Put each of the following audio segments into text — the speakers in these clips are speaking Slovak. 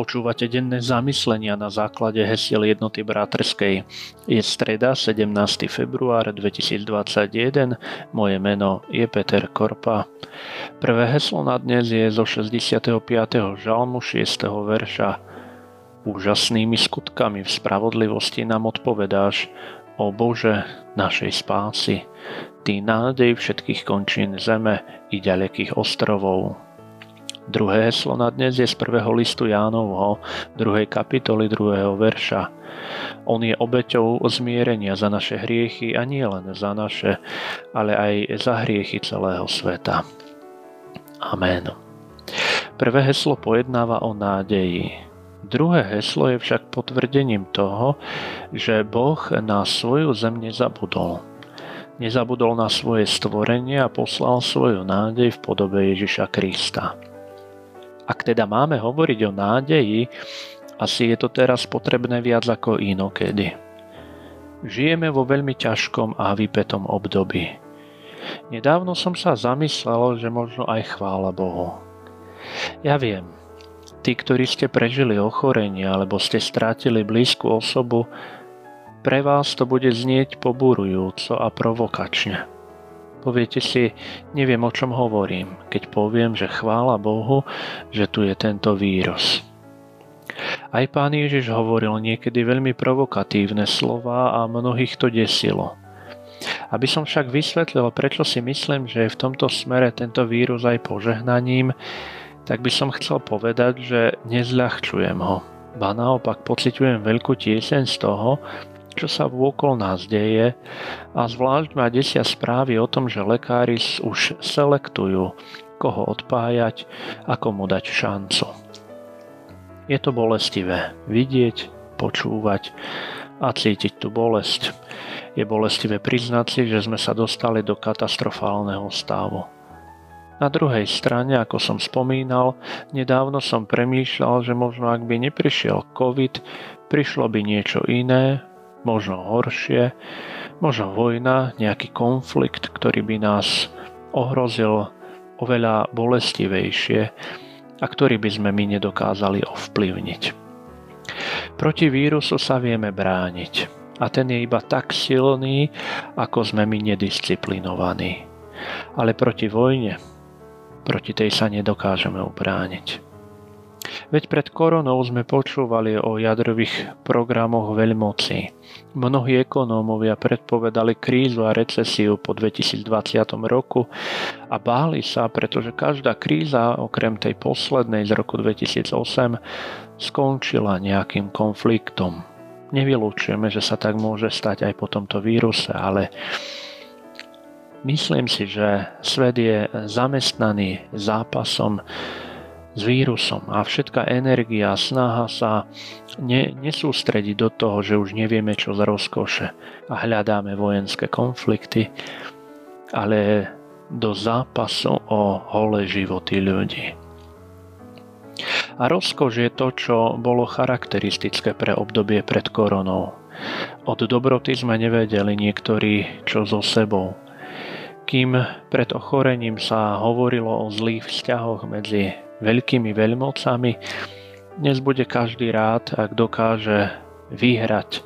Počúvate denné zamyslenia na základe hesiel jednoty bratrskej. Je streda 17. február 2021, moje meno je Peter Korpa. Prvé heslo na dnes je zo 65. žalmu 6. verša. Úžasnými skutkami v spravodlivosti nám odpovedáš, o Bože našej spásy, Ty nádej všetkých končín zeme i ďalekých ostrovov. Druhé heslo na dnes je z prvého listu Jánovho, druhej kapitoly druhého verša. On je obeťou zmierenia za naše hriechy a nie len za naše, ale aj za hriechy celého sveta. Amen. Prvé heslo pojednáva o nádeji. Druhé heslo je však potvrdením toho, že Boh na svoju zem nezabudol. Nezabudol na svoje stvorenie a poslal svoju nádej v podobe Ježiša Krista. Ak teda máme hovoriť o nádeji, asi je to teraz potrebné viac ako inokedy. Žijeme vo veľmi ťažkom a vypetom období. Nedávno som sa zamyslel, že možno aj chvála Bohu. Ja viem, tí, ktorí ste prežili ochorenie alebo ste strátili blízku osobu, pre vás to bude znieť poburujúco a provokačne. Poviete si, neviem o čom hovorím, keď poviem, že chvála Bohu, že tu je tento vírus. Aj pán Ježiš hovoril niekedy veľmi provokatívne slova a mnohých to desilo. Aby som však vysvetlil, prečo si myslím, že je v tomto smere tento vírus aj požehnaním, tak by som chcel povedať, že nezľahčujem ho. Ba naopak pociťujem veľkú tieseň z toho, čo sa vôkol nás deje a zvlášť ma desia správy o tom, že lekári už selektujú, koho odpájať, ako mu dať šancu. Je to bolestivé vidieť, počúvať a cítiť tú bolesť. Je bolestivé priznať si, že sme sa dostali do katastrofálneho stavu. Na druhej strane, ako som spomínal, nedávno som premýšľal, že možno ak by neprišiel COVID, prišlo by niečo iné, možno horšie, možno vojna, nejaký konflikt, ktorý by nás ohrozil oveľa bolestivejšie a ktorý by sme my nedokázali ovplyvniť. Proti vírusu sa vieme brániť a ten je iba tak silný, ako sme my nedisciplinovaní. Ale proti vojne, proti tej sa nedokážeme ubrániť. Veď pred koronou sme počúvali o jadrových programoch veľmocí. Mnohí ekonómovia predpovedali krízu a recesiu po 2020 roku a báli sa, pretože každá kríza, okrem tej poslednej z roku 2008, skončila nejakým konfliktom. Nevylúčujeme, že sa tak môže stať aj po tomto víruse, ale myslím si, že svet je zamestnaný zápasom s vírusom a všetká energia snaha sa ne, nesústrediť do toho, že už nevieme čo z rozkoše a hľadáme vojenské konflikty, ale do zápasu o holé životy ľudí. A rozkoš je to, čo bolo charakteristické pre obdobie pred koronou. Od dobroty sme nevedeli niektorí čo so sebou. Kým pred ochorením sa hovorilo o zlých vzťahoch medzi veľkými veľmocami, dnes bude každý rád, ak dokáže vyhrať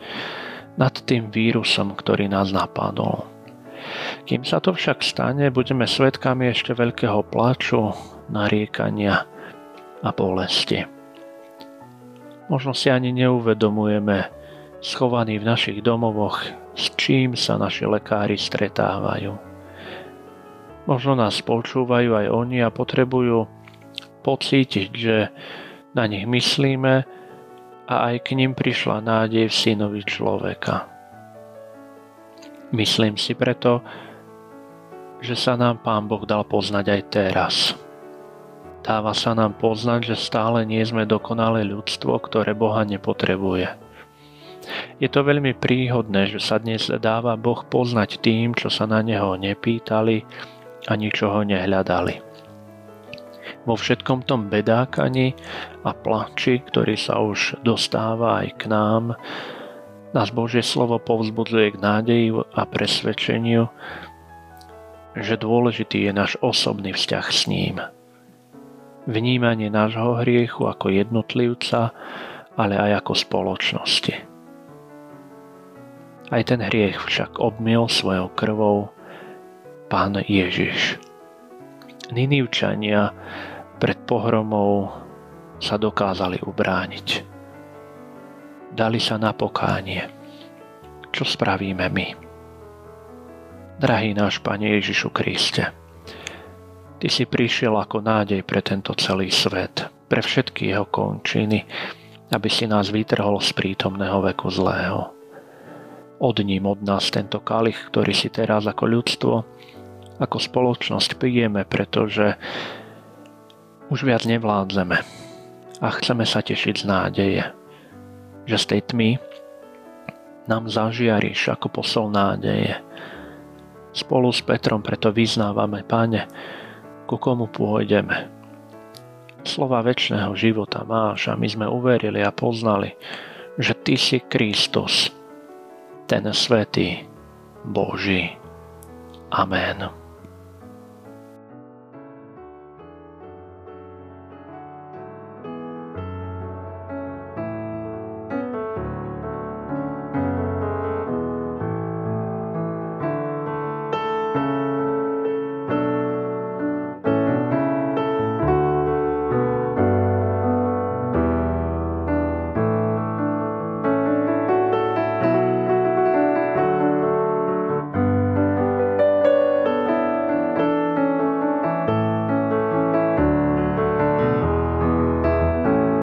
nad tým vírusom, ktorý nás napadol. Kým sa to však stane, budeme svetkami ešte veľkého plaču, nariekania a bolesti. Možno si ani neuvedomujeme, schovaní v našich domovoch, s čím sa naši lekári stretávajú. Možno nás počúvajú aj oni a potrebujú pocítiť, že na nich myslíme a aj k ním prišla nádej v synovi človeka. Myslím si preto, že sa nám Pán Boh dal poznať aj teraz. Dáva sa nám poznať, že stále nie sme dokonalé ľudstvo, ktoré Boha nepotrebuje. Je to veľmi príhodné, že sa dnes dáva Boh poznať tým, čo sa na Neho nepýtali a ničoho nehľadali vo všetkom tom bedákaní a plači, ktorý sa už dostáva aj k nám, nás Božie slovo povzbudzuje k nádeji a presvedčeniu, že dôležitý je náš osobný vzťah s ním. vnímanie nášho hriechu ako jednotlivca, ale aj ako spoločnosti. Aj ten hriech však obmil svojou krvou Pán Ježiš. Ninivčania pred pohromou sa dokázali ubrániť. Dali sa na pokánie. Čo spravíme my? Drahý náš Pane Ježišu Kriste, Ty si prišiel ako nádej pre tento celý svet, pre všetky jeho končiny, aby si nás vytrhol z prítomného veku zlého. Odním od nás tento kalich, ktorý si teraz ako ľudstvo, ako spoločnosť pijeme, pretože už viac nevládzeme a chceme sa tešiť z nádeje, že z tej tmy nám zažiariš ako posol nádeje. Spolu s Petrom preto vyznávame, Pane, ku komu pôjdeme. Slova väčšného života máš a my sme uverili a poznali, že Ty si Kristus, ten svetý Boží. Amen.